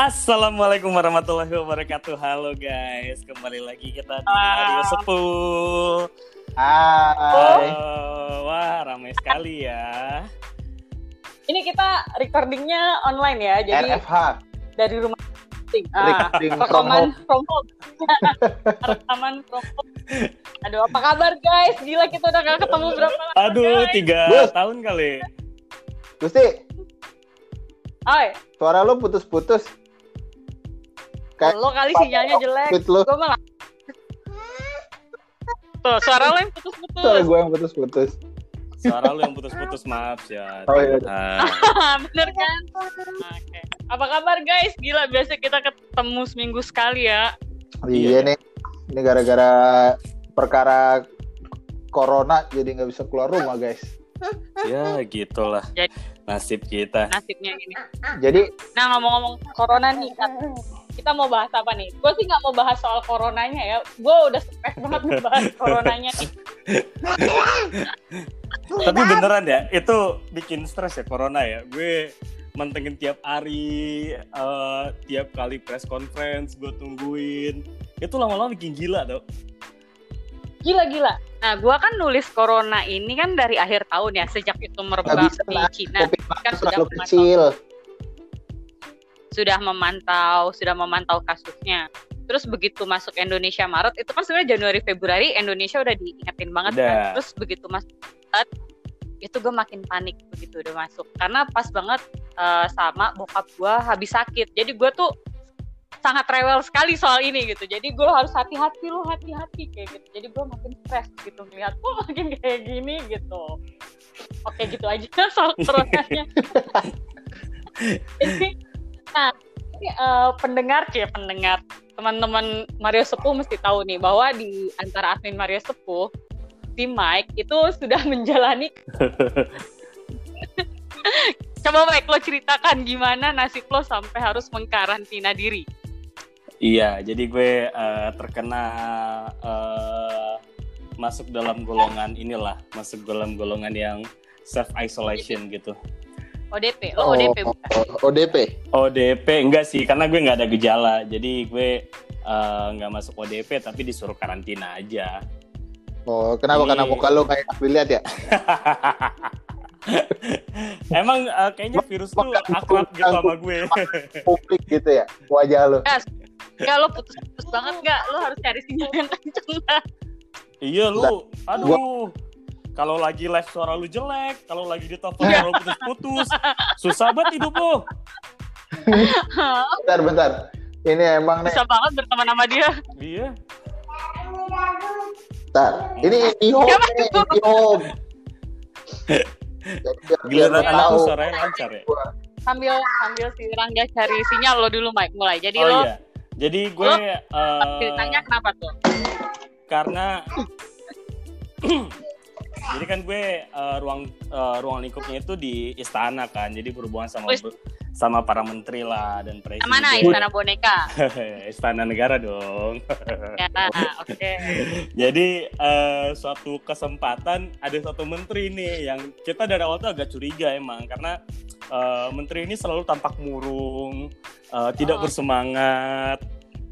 Assalamualaikum warahmatullahi wabarakatuh. Halo guys, kembali lagi kita di Radio Sepuh. Hai. Oh, wah, ramai sekali ya. Ini kita recordingnya online ya, jadi RFH. dari rumah. Ah, Recording from rekaman home. from home. rekaman from home. Aduh, apa kabar guys? Gila kita udah gak ketemu berapa lama Aduh, guys. tiga Bus. tahun kali. Gusti, Hai, suara lu putus-putus. Kayak lo kali sinyalnya jelek. Lu. Gue malah Tuh, suara lo yang Suara putus-putus. gue yang putus-putus. Suara lu yang putus-putus, maaf ya. Oh, iya. Ah, Bener kan? Oke. Apa kabar guys? Gila, biasa kita ketemu seminggu sekali ya. Iya nih. Ini gara-gara perkara corona jadi nggak bisa keluar rumah guys. ya gitulah Jadi- nasib kita. Nasibnya gini. Jadi Nah ngomong-ngomong corona nih kan kita mau bahas apa nih? Gue sih nggak mau bahas soal coronanya ya. Gue udah stres banget ngebahas coronanya nih. Tapi beneran ya, itu bikin stres ya corona ya. Gue mantengin tiap hari, eh, tiap kali press conference gue tungguin. Itu lama-lama bikin gila tau. Gila-gila. Nah gue kan nulis corona ini kan dari akhir tahun ya. Sejak itu merebak di. Cina. Kan sudah terlalu memantau. Sudah memantau, sudah memantau kasusnya. Terus begitu masuk Indonesia Maret, itu kan sebenarnya Januari Februari Indonesia udah diingetin banget kan. Udah. Terus begitu masuk Maret, itu gue makin panik begitu udah masuk. Karena pas banget eh, sama bokap gue habis sakit. Jadi gue tuh sangat rewel sekali soal ini gitu. Jadi gue harus hati-hati lu hati-hati kayak gitu. Jadi gue makin stres gitu melihat kok makin kayak gini gitu. Oke gitu aja soal coronanya. Jadi, nah ini eh, pendengar ya pendengar teman-teman Mario Sepuh mesti tahu nih bahwa di antara admin Mario Sepuh si Mike itu sudah menjalani Coba Mike lo ceritakan gimana nasib lo sampai harus mengkarantina diri. Iya, jadi gue eh, terkena eh, masuk dalam golongan inilah, masuk dalam golongan yang self isolation gitu. ODP, lo ODP bukan? oh, ODP. ODP enggak sih, karena gue nggak ada gejala, jadi gue eh, nggak masuk ODP tapi disuruh karantina aja. Oh, kenapa? Ini- Karena muka lu kayak lihat ya? Emang eh, kayaknya virus tuh akrab gitu sama gue. Publik gitu ya, wajah lu. Ya lo putus-putus banget nggak? Lo harus cari sinyal yang kenceng lah. iya lu, aduh. Kalau lagi live suara lu jelek, kalau lagi di telepon suara lu putus-putus, susah banget hidup lu. Bentar, bentar. Ini emang nih, Bisa banget berteman sama dia. Iya. bentar. Ini IndiHome nih? IndiHome. Giliran anakku suaranya lancar ya. Sambil sambil si Rangga cari sinyal lo dulu Mike mulai. Jadi Oh lo iya. Jadi gue Lo, eh, ceritanya kenapa tuh? karena jadi kan gue eh, ruang eh, ruang lingkupnya itu di istana kan. Jadi berhubungan sama sama para menteri lah dan presiden. Mana istana boneka? istana negara dong. Ya, oke. Jadi eh, suatu kesempatan ada satu menteri nih yang kita dari awal tuh agak curiga emang karena eh, menteri ini selalu tampak murung, eh, tidak Oh. bersemangat,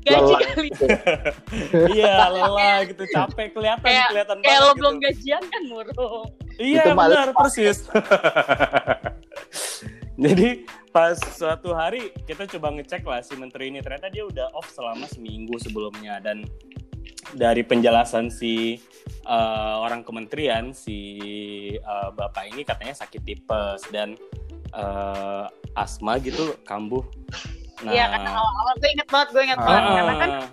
Gaji Lelah. kali. iya lelah gitu, capek kelihatan Kayak- kelihatan Kayak banget lo gitu. belum gajian kan murung. Iya Itu malas benar persis. Jadi pas suatu hari kita coba ngecek lah si menteri ini ternyata dia udah off selama seminggu sebelumnya dan dari penjelasan si eh, orang kementerian si eh, bapak ini katanya sakit tipes dan eh, asma gitu kambuh. Nah, Iya karena awal-awal gue inget banget, gue inget Ah. banget. Karena kan ah,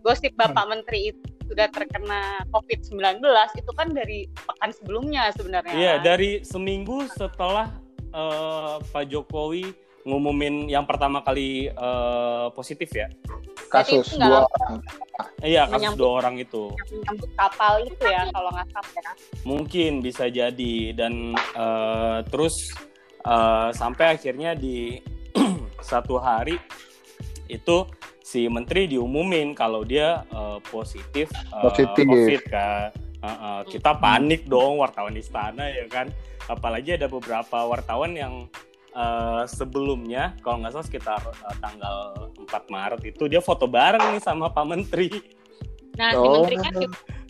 gosip Bapak Menteri itu sudah terkena COVID-19 itu kan dari pekan sebelumnya sebenarnya. Iya, dari seminggu setelah eh, Pak Jokowi ngumumin yang pertama kali eh, positif ya. Kasus Jadi dua orang. Iya, kasus Menyambut. dua orang itu. Yang menyambut kapal itu ya kalau nggak salah ya. Mungkin bisa jadi dan eh, terus eh, sampai akhirnya di satu hari itu si menteri diumumin kalau dia eh, positif, eh, Positif. COVID kan. Eh, eh, kita panik dong wartawan istana ya kan. Apalagi ada beberapa wartawan yang eh, sebelumnya kalau nggak salah sekitar eh, tanggal 4 Maret itu dia foto bareng nih sama Pak Menteri. Nah, si Oh. menteri kan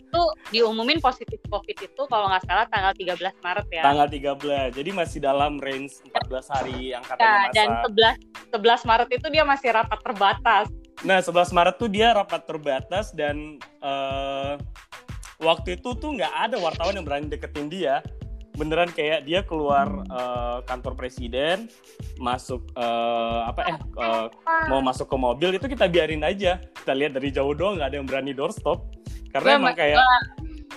itu diumumin positif COVID itu kalau nggak salah tanggal 13 Maret ya. Tanggal 13. Jadi masih dalam range 14 hari yang katanya dan masa. 11 11 Maret itu dia masih rapat terbatas. Nah, 11 Maret tuh dia rapat terbatas dan eh, waktu itu tuh nggak ada wartawan yang berani deketin dia. Beneran kayak dia keluar eh, kantor presiden, masuk eh, apa eh eh, mau masuk ke mobil itu kita biarin aja. Kita lihat dari jauh doang nggak ada yang berani doorstop. Karena emang kayak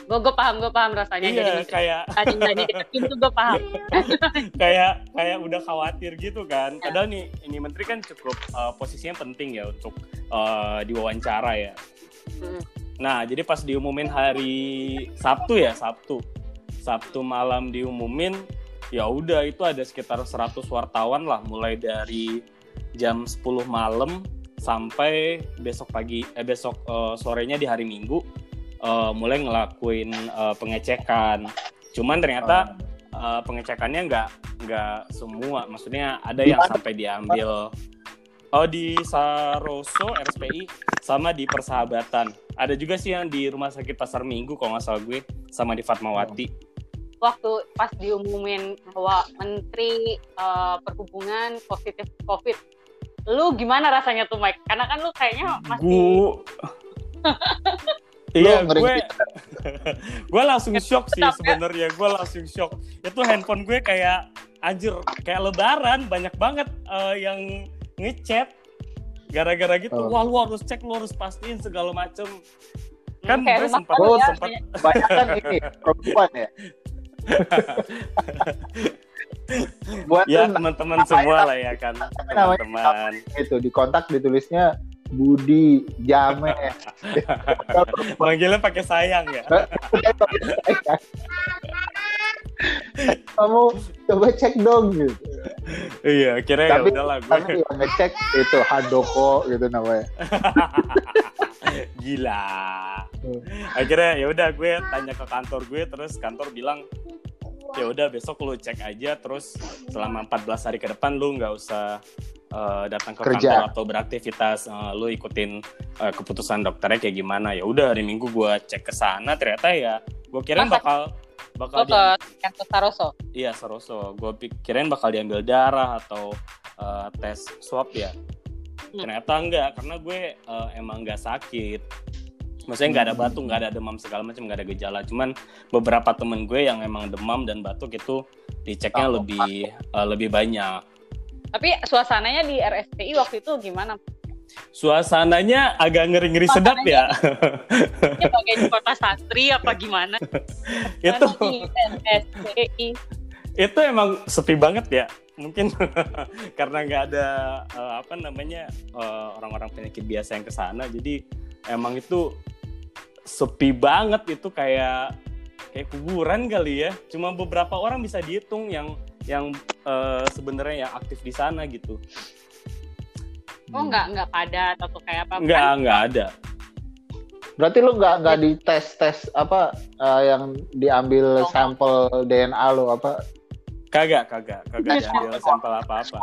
gue gue paham gue paham rasanya jadi iya kayak tadi tadi tuh gue paham. kayak kayak udah khawatir gitu kan. Padahal nih ini menteri kan cukup eh, posisinya penting ya untuk eh, diwawancara ya. Hmm. Nah, jadi pas diumumin hari Sabtu ya, Sabtu. Sabtu malam diumumin, ya udah itu ada sekitar 100 wartawan lah mulai dari jam 10 malam sampai besok pagi eh besok eh, sorenya di hari Minggu eh, mulai ngelakuin eh, pengecekan. Cuman ternyata eh, pengecekannya nggak nggak semua, maksudnya ada yang sampai diambil. Oh di Saroso RSPI sama di Persahabatan. Ada juga sih yang di Rumah Sakit Pasar Minggu kalau nggak salah gue sama di Fatmawati. Waktu pas diumumin bahwa menteri eh, perhubungan positif COVID, lu gimana rasanya tuh Mike? Karena kan lu kayaknya masih Gue Iya, gue gue langsung shock sih sebenarnya. Gue langsung shock. Itu handphone gue kayak anjir, kayak lebaran banyak banget eh, yang ngechat gara-gara gitu. Oh. Wah, lu harus cek, lu harus pastiin segala macem. Kan Hmm, gue sempat Oh, ya, sempat Banyak kan ini perempuan ya. Buat ya teman-teman semua lah ya kan, teman-teman. itu di kontak ditulisnya Budi Jame. Manggilnya pakai sayang ya. Kamu coba cek dong gitu. iya, kira ya Tapi- udahlah Tapi gue yang ngecek itu Handoko gitu namanya. gila. Akhirnya ya udah gue tanya ke kantor gue terus kantor bilang ya udah besok lu cek aja terus selama 14 hari ke depan lu nggak usah eh, datang ke Kerja. kantor atau beraktivitas Eh, lu ikutin eh, keputusan dokternya kayak gimana ya udah hari minggu gue cek ke sana ternyata ya gue kirain Masa- bakal bakal Lo ke kantor Saroso. Iya Saroso, gue pikirin bakal diambil darah atau uh, tes swab ya. Hmm. Ternyata enggak, karena gue uh, emang nggak sakit. Maksudnya nggak ada batuk, nggak ada demam segala macam, nggak ada gejala. Cuman beberapa temen gue yang emang demam dan batuk itu diceknya Oh, lebih uh, lebih banyak. Tapi suasananya di RSPI waktu itu gimana? Suasananya agak ngeri-ngeri sedap ya. Ya pakai di kota santri apa gimana? itu RSPI. itu emang sepi banget ya mungkin karena nggak ada eh, apa namanya eh, orang-orang penyakit biasa yang ke sana jadi emang itu sepi banget itu kayak kayak kuburan kali ya cuma beberapa orang bisa dihitung yang yang eh, sebenarnya yang aktif di sana gitu Oh nggak nggak padat atau kayak apa? nggak Kan nggak ada Berarti lu nggak nggak di tes tes apa eh, yang diambil Oh. sampel DNA lu apa? kagak kagak kagak diambil sampel apa apa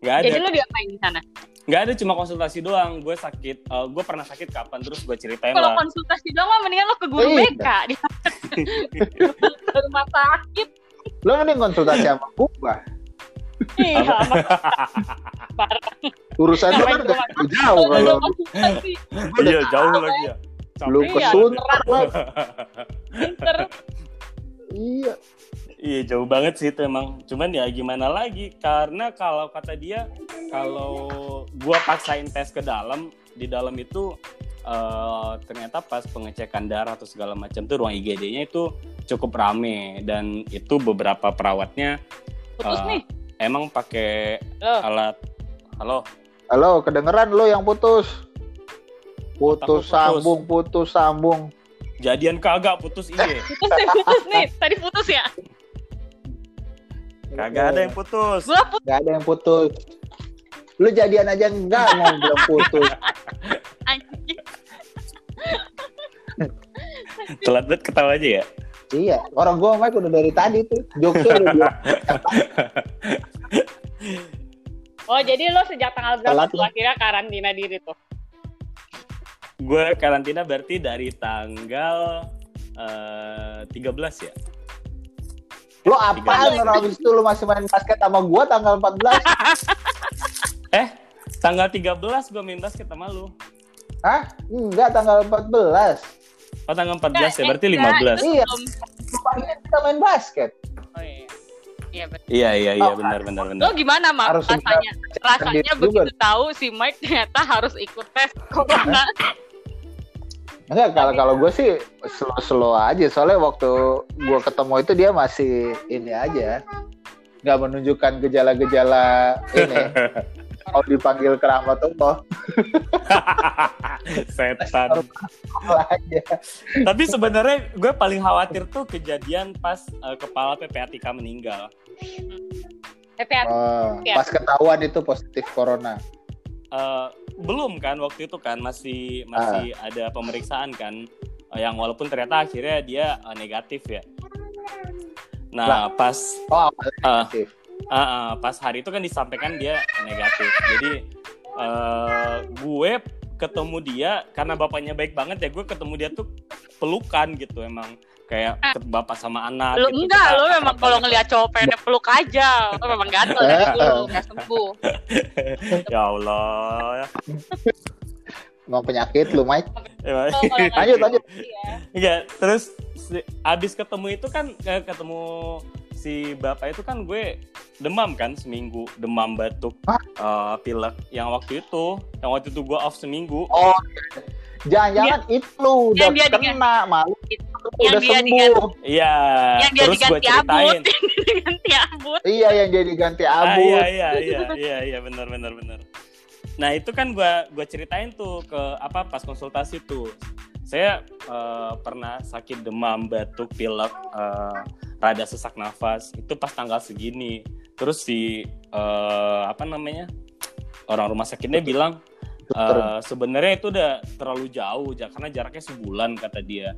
nggak ada Jadi lu diapain di sana? nggak ada cuma konsultasi doang gue sakit eh, gue pernah sakit kapan terus gue ceritain Kalau lah konsultasi doang mah mendingan lu ke guru Iya. BK ke rumah sakit. Lu mending konsultasi sama gua. Iya. Urusan lu kan gak jauh Kalau kalau konsultasi iya jauh lagi ya lu. Iya, lah. pinter. Iya. Iya jauh banget sih itu emang. Cuman ya gimana lagi? Karena kalau kata dia, kalau gua paksain tes ke dalam, di dalam itu eh, ternyata pas pengecekan darah atau segala macam tuh ruang IGD-nya itu cukup rame dan itu beberapa perawatnya Putus Ah. nih. emang pakai alat. Halo, Halo, kedengeran lu yang putus. Putus putus. sambung, putus sambung. jadian kagak putus iya. putus nih, putus nih. Tadi putus ya? Kagak ada yang putus. Gua putus Gak ada yang putus. Lu jadian aja enggak mau bilang putus. Telat banget ketawa aja ya. Iya, orang gua Mike udah dari tadi tuh. Jokesnya udah bilang. Oh jadi lo sejak tanggal berapa tuh lo. akhirnya karantina diri tuh? gue karantina berarti dari tanggal eh 13 ya. Lo apaan lo habis itu lo masih main basket sama gua tanggal 14? Eh, tanggal 13 gue main basket sama lu. Hah? Enggak, tanggal 14. Oh, tanggal 14 ya, berarti enggak, 15. itu Iya. Lupain kita main basket. Oh iya. Iya betul. Iya, iya, iya, Oh, benar benar Lo benar. gimana mak Harus rasanya? Rasanya juga. begitu tahu si Mike ternyata harus ikut tes corona. Enggak, kalau kalau gue sih slow-slow aja. Soalnya waktu gue ketemu itu dia masih ini aja. Nggak menunjukkan gejala-gejala ini. Kalau dipanggil keramatullah Setan. aja. Tapi sebenarnya gue paling khawatir tuh kejadian pas eh, kepala PPATK meninggal. Oh, Iya. pas ketahuan itu positif corona. Eh, belum kan waktu itu kan masih masih ada pemeriksaan kan Eh, yang walaupun ternyata akhirnya dia eh, negatif ya. Nah, pas Oh, positif. Ah, ah, pas hari itu kan disampaikan dia negatif. Jadi eh, gue ketemu dia karena bapaknya baik banget ya. Gue ketemu dia tuh pelukan gitu emang kayak ke bapak sama anak. lo gitu. enggak, Kita lo memang kalau banget ngeliat cowok pengen peluk aja. Lo memang gatel dari dulu, nggak sembuh. Ya Allah. Mau penyakit lu, Mike? Ya, Lanjut, lanjut. Iya. Enggak, terus abis ketemu itu kan eh, ketemu si bapak itu kan gue demam kan seminggu, demam batuk, Hah? eh, pilek. Yang waktu itu, yang waktu itu gue off seminggu. Oh, jangan-jangan itu lu udah Yang dia kena malu Yang udah dia sembuh. Iya, Yang dia terus gue diganti abut. ceritain. Ganti abut. Iya yang jadi ganti Ah, abu. iya iya iya iya iya benar benar benar. Nah itu kan gua gua ceritain tuh ke apa pas konsultasi tuh. Saya eh, pernah sakit demam, batuk, pilek, eh, rada sesak nafas. Itu pas tanggal segini. Terus si eh, apa namanya orang rumah sakitnya bilang eh, sebenarnya itu udah terlalu jauh ja- karena jaraknya sebulan kata dia.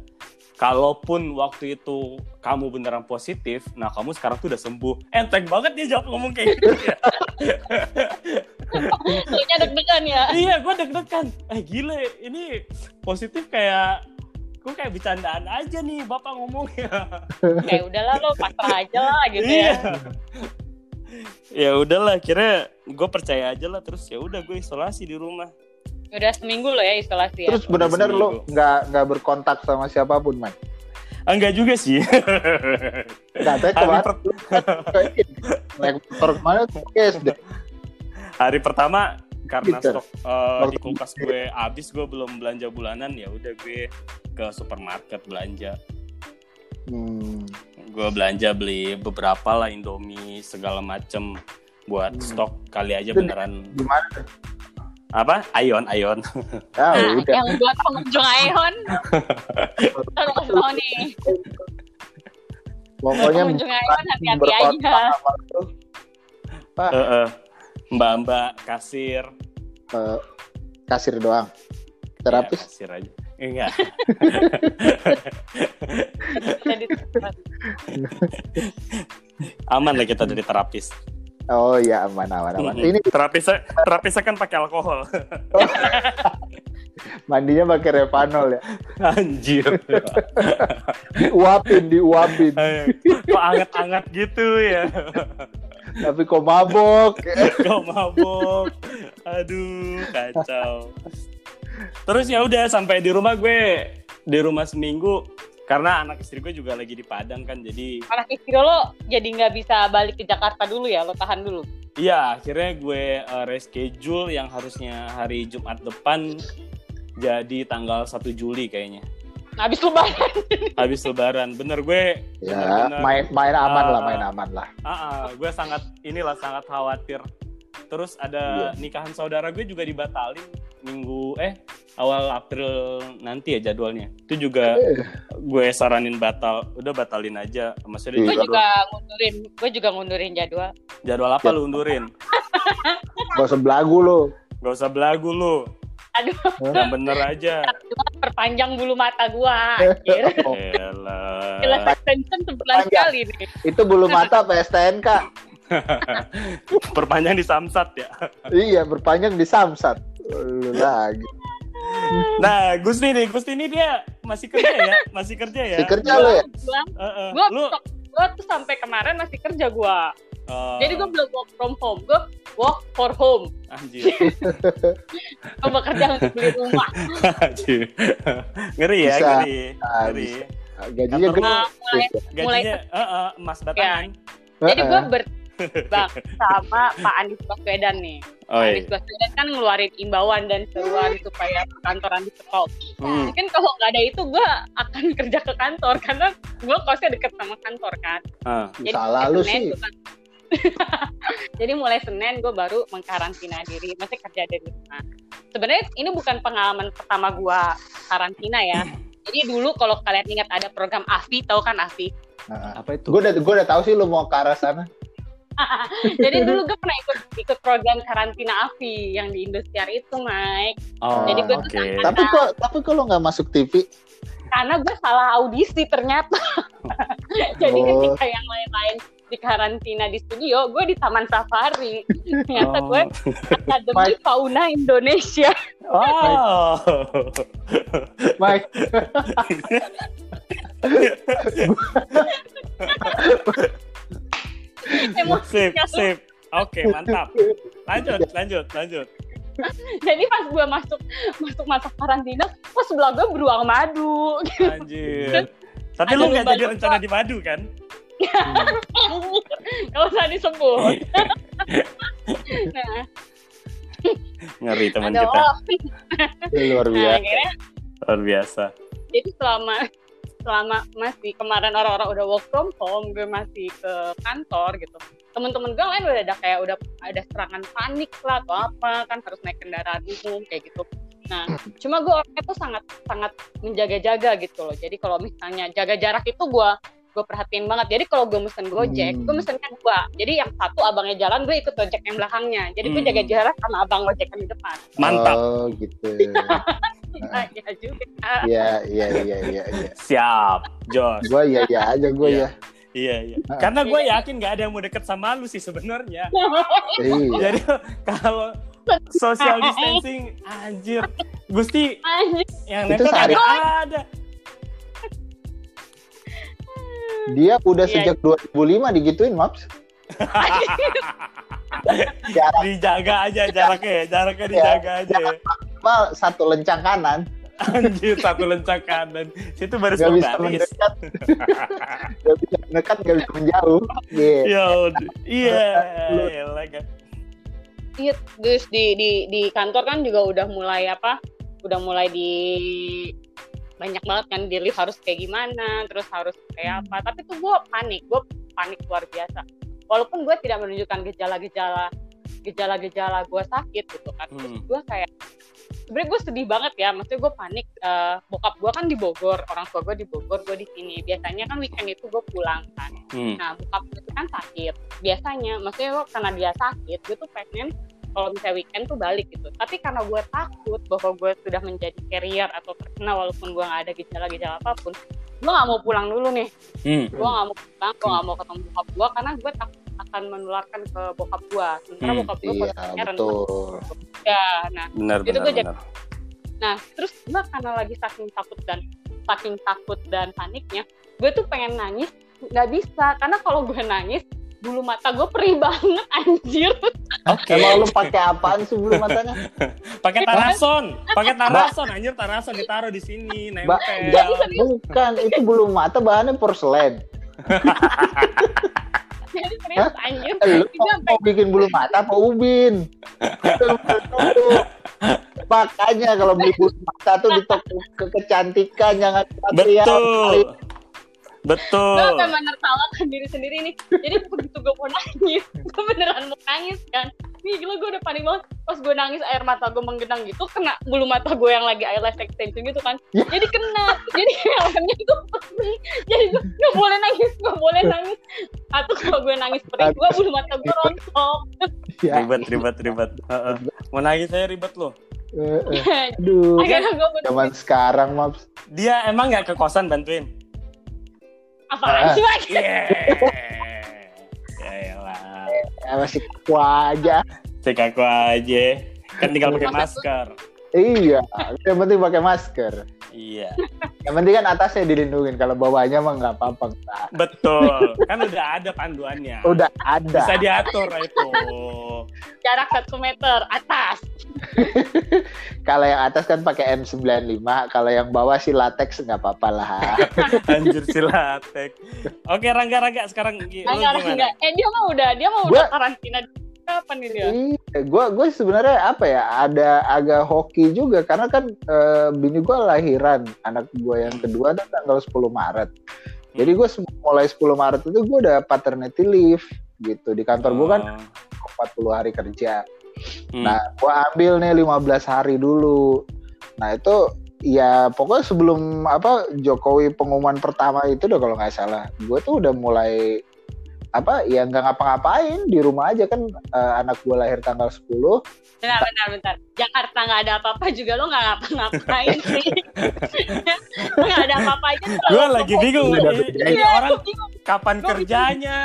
Kalaupun waktu itu kamu beneran positif, nah kamu sekarang tuh udah sembuh. Enteng banget dia jawab ngomong kayak gitu ya. Lo nya deg-degan ya. iya, gue deg-degan. Eh gila, ini positif kayak gue kayak bercandaan aja nih bapak ngomongnya. Kayak udahlah lo pasrah aja lah gitu iya. ya. ya udahlah, kira gue percaya aja lah terus ya udah gue isolasi di rumah. Udah seminggu lo ya isolasi ya. Terus benar-benar lu Seminggu. nggak nggak berkontak sama siapa pun. Ah, enggak juga sih. Katanya hari, kemarin per- naik motor ke mana hari pertama karena Gitu. stok eh, di kulkas gue habis gue belum belanja bulanan ya udah gue ke supermarket belanja Hmm. gue belanja beli beberapa lah Indomie segala macem buat Hmm. stok kali aja Itu beneran Gimana? apa Ayon Ayon Ah, Nah, udah. yang buat pengunjung Aeon. Kalau kasih tau nih, Pokoknya pengunjung Aeon hati-hati aja. eh. Mbak-mbak kasir eh, kasir doang. Ya, Terapis. kasir aja enggak Jadi aman lah kita dari terapis Oh iya aman aman aman. Mm-mm. Ini terapis terapisnya kan pakai alkohol mandinya pakai Revanol ya. anjir Diuapin, diuapin. kok anget-anget gitu ya Tapi kok mabok. kok mabok aduh kacau terus ya udah sampai di rumah gue di rumah seminggu karena anak istri gue juga lagi di Padang kan jadi anak istri lo jadi nggak bisa balik ke Jakarta dulu ya, lo tahan dulu. iya akhirnya gue uh, reschedule yang harusnya hari Jumat depan jadi tanggal 1 Juli kayaknya habis lebaran. habis lebaran bener gue Ya, bener-bener, main main aman lah, Ah. main aman lah. ah, ah, gue sangat inilah sangat khawatir terus ada nikahan saudara gue juga dibatalin minggu eh awal April nanti ya jadwalnya itu juga Eh, gue saranin batal udah batalin aja maksudnya Iya. gue juga ngundurin, gue juga ngundurin jadwal. jadwal apa lu undurin Gak usah belagu lu. gak usah belagu lu Aduh, yang bener aja sepanjang bulu mata gua. anjir. Oh. Jelas extension sebulan Panjang. sekali nih. itu bulu mata apa STNK? Perpanjang di Samsat ya. iya, berpanjang di Samsat. Lu lagi. Nah, Gusti nih, Gusti ini dia masih kerja ya, masih kerja ya. Si kerja lo ya? Gua, Heeh. gua, Lu gua tuh sampai kemarin masih kerja gua. Oh, Jadi gua belum work from home, gua work for home. anjir. Gua bekerja untuk beli rumah. anjir. ngeri ya, Bisa. ngeri. Ah, Ngeri. bisa. Gajinya gede. Nah, mulai Gajinya heeh, emas batangan. Jadi gue ber bang sama Pak Anies Baswedan nih. Oh, Pak iya. Anies Baswedan kan ngeluarin imbauan dan seruan supaya kantoran di stop. Hmm. Mungkin kalau nggak ada itu gue akan kerja ke kantor karena gue kosnya deket sama kantor kan. Ah. Salah mulai lu sih. kan- Jadi mulai Senin gue baru mengkarantina diri, masih kerja dari rumah. Sebenarnya ini bukan pengalaman pertama gue karantina ya. Jadi dulu kalau kalian ingat ada program AFI, tahu kan AFI? Heeh. Apa itu? Gue udah gue udah tahu sih lu mau ke arah sana. Jadi dulu gue pernah ikut ikut program karantina AFI yang di Indosiar itu, Mike. Oh, Jadi gue oke. tuh Tapi kok tapi kok lu nggak masuk TV? Karena gue salah audisi ternyata. Jadi Oh. ketika yang lain-lain di karantina di studio, gue di Taman Safari. Ternyata Oh. gue Akademi. Fauna Indonesia. Oh. Mike, Emosi. sip, sip. Oke, mantap. Lanjut, lanjut, lanjut. Jadi pas gue masuk masuk masa karantina, pas sebelah gue beruang madu. Anjir. Tapi Ada lu nggak jadi rencana di madu kan? Gak usah disebut. nah, Ngeri teman ada kita. luar Nah, biasa. akhirnya Luar biasa. jadi selama selama masih kemarin orang-orang udah work from home gue masih ke kantor gitu temen-temen gue lain udah ada kayak udah ada serangan panik lah atau apa kan harus naik kendaraan umum kayak gitu nah cuma gue orangnya tuh sangat sangat menjaga-jaga gitu loh jadi kalau misalnya jaga jarak itu gue gue perhatiin banget jadi kalau gue mesen gojek Hmm. gue mesennya dua jadi yang satu abangnya jalan gue ikut gojek yang belakangnya jadi gue Hmm. jaga jarak sama abang gojek yang di depan Mantap. Oh, gitu. Nah, ya juga Iya, iya, iya, iya, iya. Siap, Jos. Gue ya ya aja gue Iya. ya. Iya, iya. Karena gue yakin nggak ada yang mau deket sama lu sih sebenarnya. Iya. Jadi kalau social distancing, anjir. Gusti Anjir. yang Itu kagak ada. Dia udah Iya. sejak 2005 digituin, Maps. Jarak Dijaga aja jaraknya, ya. jaraknya Iya. dijaga aja. ya. minimal satu lencang kanan. Anjir, satu lencak kanan. Situ baru Gak bisa baris. mendekat. Gak bisa mendekat, gak bisa menjauh. Iya. Ya, iya. Iya, terus di di di kantor kan juga udah mulai apa? Udah mulai di banyak banget kan di lift harus kayak gimana, terus harus kayak apa. Tapi tuh gue panik, gue panik luar biasa. Walaupun gue tidak menunjukkan gejala-gejala gejala-gejala gue sakit gitu kan. Terus Hmm. gue kayak sebenarnya gue sedih banget ya. Maksudnya gue panik. eh, bokap gue kan di Bogor, orang tua gue di Bogor, gue di sini. Biasanya kan weekend itu gue pulang kan. Hmm. Nah, bokap gue kan sakit. Biasanya, maksudnya gue karena dia sakit, gue tuh pengen kalau misalnya weekend tuh balik gitu. Tapi karena gue takut bahwa gue sudah menjadi carrier atau terkena walaupun gue nggak ada gejala-gejala apa pun, gue nggak mau pulang dulu nih. Hmm. Gue nggak mau pulang, gue nggak mau ketemu bokap gue karena gue takut akan menularkan ke bokap gue. Sementara Hmm, bokap gue Iya, betul. Ya, nah Benar, Itu benar, gue jadi-. Nah, terus gue karena lagi saking takut dan saking takut dan paniknya, gue tuh pengen nangis, nggak bisa karena kalau gue nangis, bulu mata gue perih banget anjir. Oke. Emang lu pakai apaan sih bulu matanya? Pakai tarason, pakai tarason anjir tarason ditaruh di sini nempel. Bukan, itu bulu mata bahannya porselen. Jadi serius anjir. Eh, Lu mau, bikin bulu mata apa ubin? Makanya kalau beli bulu mata tuh di toko ke kecantikan jangan di material. Betul. gue sampai menertawakan diri sendiri nih. Jadi begitu gue mau nangis, gue beneran mau nangis kan. Nih gila gue udah panik banget. Pas gue nangis air mata gue menggenang gitu, kena bulu mata gue yang lagi eyelash extension gitu kan. Ya. Jadi kena. Jadi helmnya itu perih. Jadi gue gak boleh nangis, gak boleh nangis. Atau kalau gue nangis perih, gue bulu mata gue rontok. Ya, Ribet, ribet, ribet. Heeh. Mau nangis saya ribet loh. Eh, eh. Aduh, akhirnya gue bener zaman sekarang maps. Dia emang nggak ke kosan bantuin? Apaan Ah. sih Mike? Yeah. ya elah. Ya, masih kuat aja. Cek aku aja. Kan tinggal pakai masker. Iya, yang penting pakai masker. Iya. Yang penting kan atasnya dilindungin, kalau bawahnya mah nggak apa-apa. Betul. Kan udah ada panduannya. Udah ada. Bisa diatur itu. jarak satu meter atas Kalau yang atas kan pakai N95, kalau yang bawah sih latex nggak apa-apa lah. Anjir si latek. Oke Rangga Rangga sekarang gimana? enggak eh dia mah udah dia mah udah karantina kapan nih dia Iya, gue gue sebenarnya apa ya ada agak hoki juga karena kan eh, bini gue lahiran anak gue yang kedua tuh tanggal 10 Maret. Jadi gue mulai 10 Maret itu gue udah paternity leave gitu di kantor gue kan 40 hari kerja. Hmm. Nah, gue ambil nih 15 hari dulu. Nah itu ya pokoknya sebelum apa Jokowi pengumuman pertama itu udah kalau nggak salah, gue tuh udah mulai apa ya nggak ngapa-ngapain di rumah aja kan eh, anak gue lahir tanggal 10 bentar bentar bentar Jakarta nggak ada apa-apa juga lo nggak ngapa-ngapain sih nggak ada apa-apa aja tuh Gue lagi bingung. Ini, iya, orang bingung. kapan Gua kerjanya?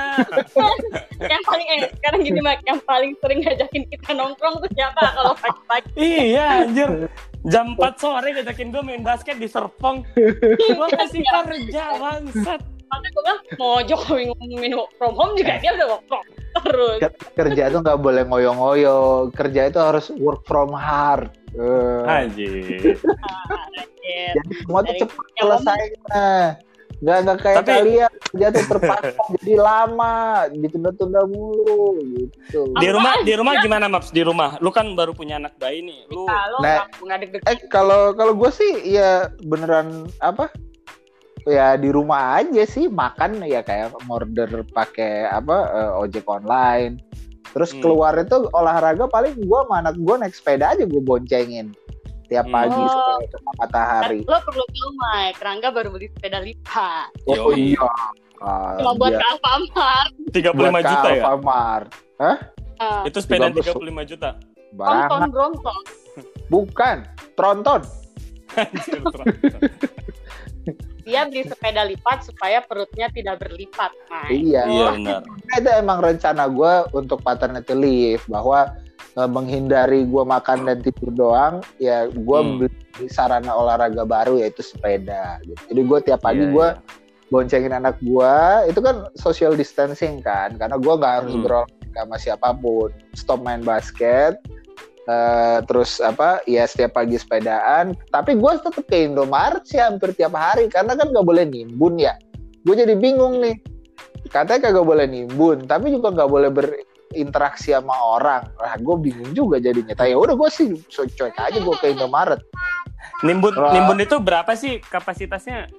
yang paling eh sekarang gini mak yang paling sering ngajakin kita nongkrong tuh siapa kalau pagi-pagi iya anjir. Jam 4 sore ngajakin gue main basket di Serpong. Gue masih kerja bangsat. Makanya gue bilang mau Jokowi ngumumin work from home juga dia udah work from terus Ker- kerja tuh nggak boleh ngoyo-ngoyo kerja itu harus work from hard Eh, Anjir. Jadi semua tuh cepat selesainya nggak nggak kayak Tapi- kalian kerja tuh terpaksa jadi lama ditunda-tunda mulu gitu Di rumah di rumah gimana Maps? Di rumah. Lu kan baru punya anak bayi nih. Lu kalau Nah. Eh kalau kalau gue sih ya beneran apa? Ya di rumah aja sih makan ya kayak order pakai apa eh, ojek online. Terus Hmm. keluar itu olahraga paling gue sama anak gue naik sepeda aja gue boncengin tiap Hmm. pagi Oh. ketemu matahari. lo perlu tahu Mike Rangga baru beli sepeda lipat Oh iya. Ah, cuma buat iya. ke Alfamart 35 Buat juta ya? Alfamart. Ah, Itu sepeda 35 35 juta. Brompton Barangan. Brompton Bukan. Tronton. Dia beli sepeda lipat supaya perutnya tidak berlipat Mike Iya. Iya benar. itu emang rencana gue untuk paternity leave bahwa eh, menghindari gue makan dan tidur doang ya gue Hmm. beli sarana olahraga baru yaitu sepeda gitu. jadi gue tiap pagi Iya, gue iya. boncengin anak gue itu kan social distancing kan karena gue nggak harus Hmm. berolahraga sama siapa pun stop main basket eh, terus apa ya setiap pagi sepedaan. Tapi gue tetap ke Indomaret sih hampir tiap hari. Karena kan nggak boleh nimbun ya. Gue jadi bingung nih. Katanya kagak boleh nimbun tapi juga nggak boleh berinteraksi sama orang. Lah gue bingung juga jadinya. Tapi udah gue sih so- cuek aja gue ke Indomaret. Nimbun Wah. nimbun itu berapa sih kapasitasnya?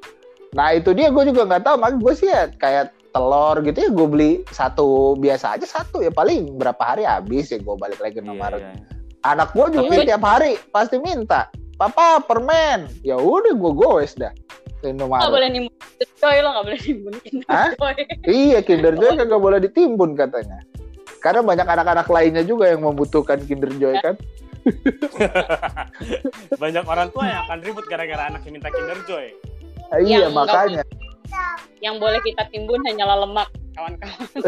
nah itu dia gue juga nggak tahu. Makanya gue sih ya kayak telur gitu ya gue beli satu. Biasa aja satu ya. Paling berapa hari habis ya gue balik lagi ke Indomaret. Iya, iya. Anak gue juga Tapi- tiap hari pasti minta papa permen. Ya udah gue goes dah. Indomaret boleh nimbun coy. Lo nggak boleh nimbun Hah? coy. Iya Kinder Joy kagak boleh ditimbun katanya. Karena banyak anak-anak lainnya juga yang membutuhkan Kinder Joy kan? Banyak orang tua yang akan ribut gara-gara anaknya minta Kinder Joy. Iya Yang makanya. yang boleh kita timbun hanyalah lemak kawan-kawan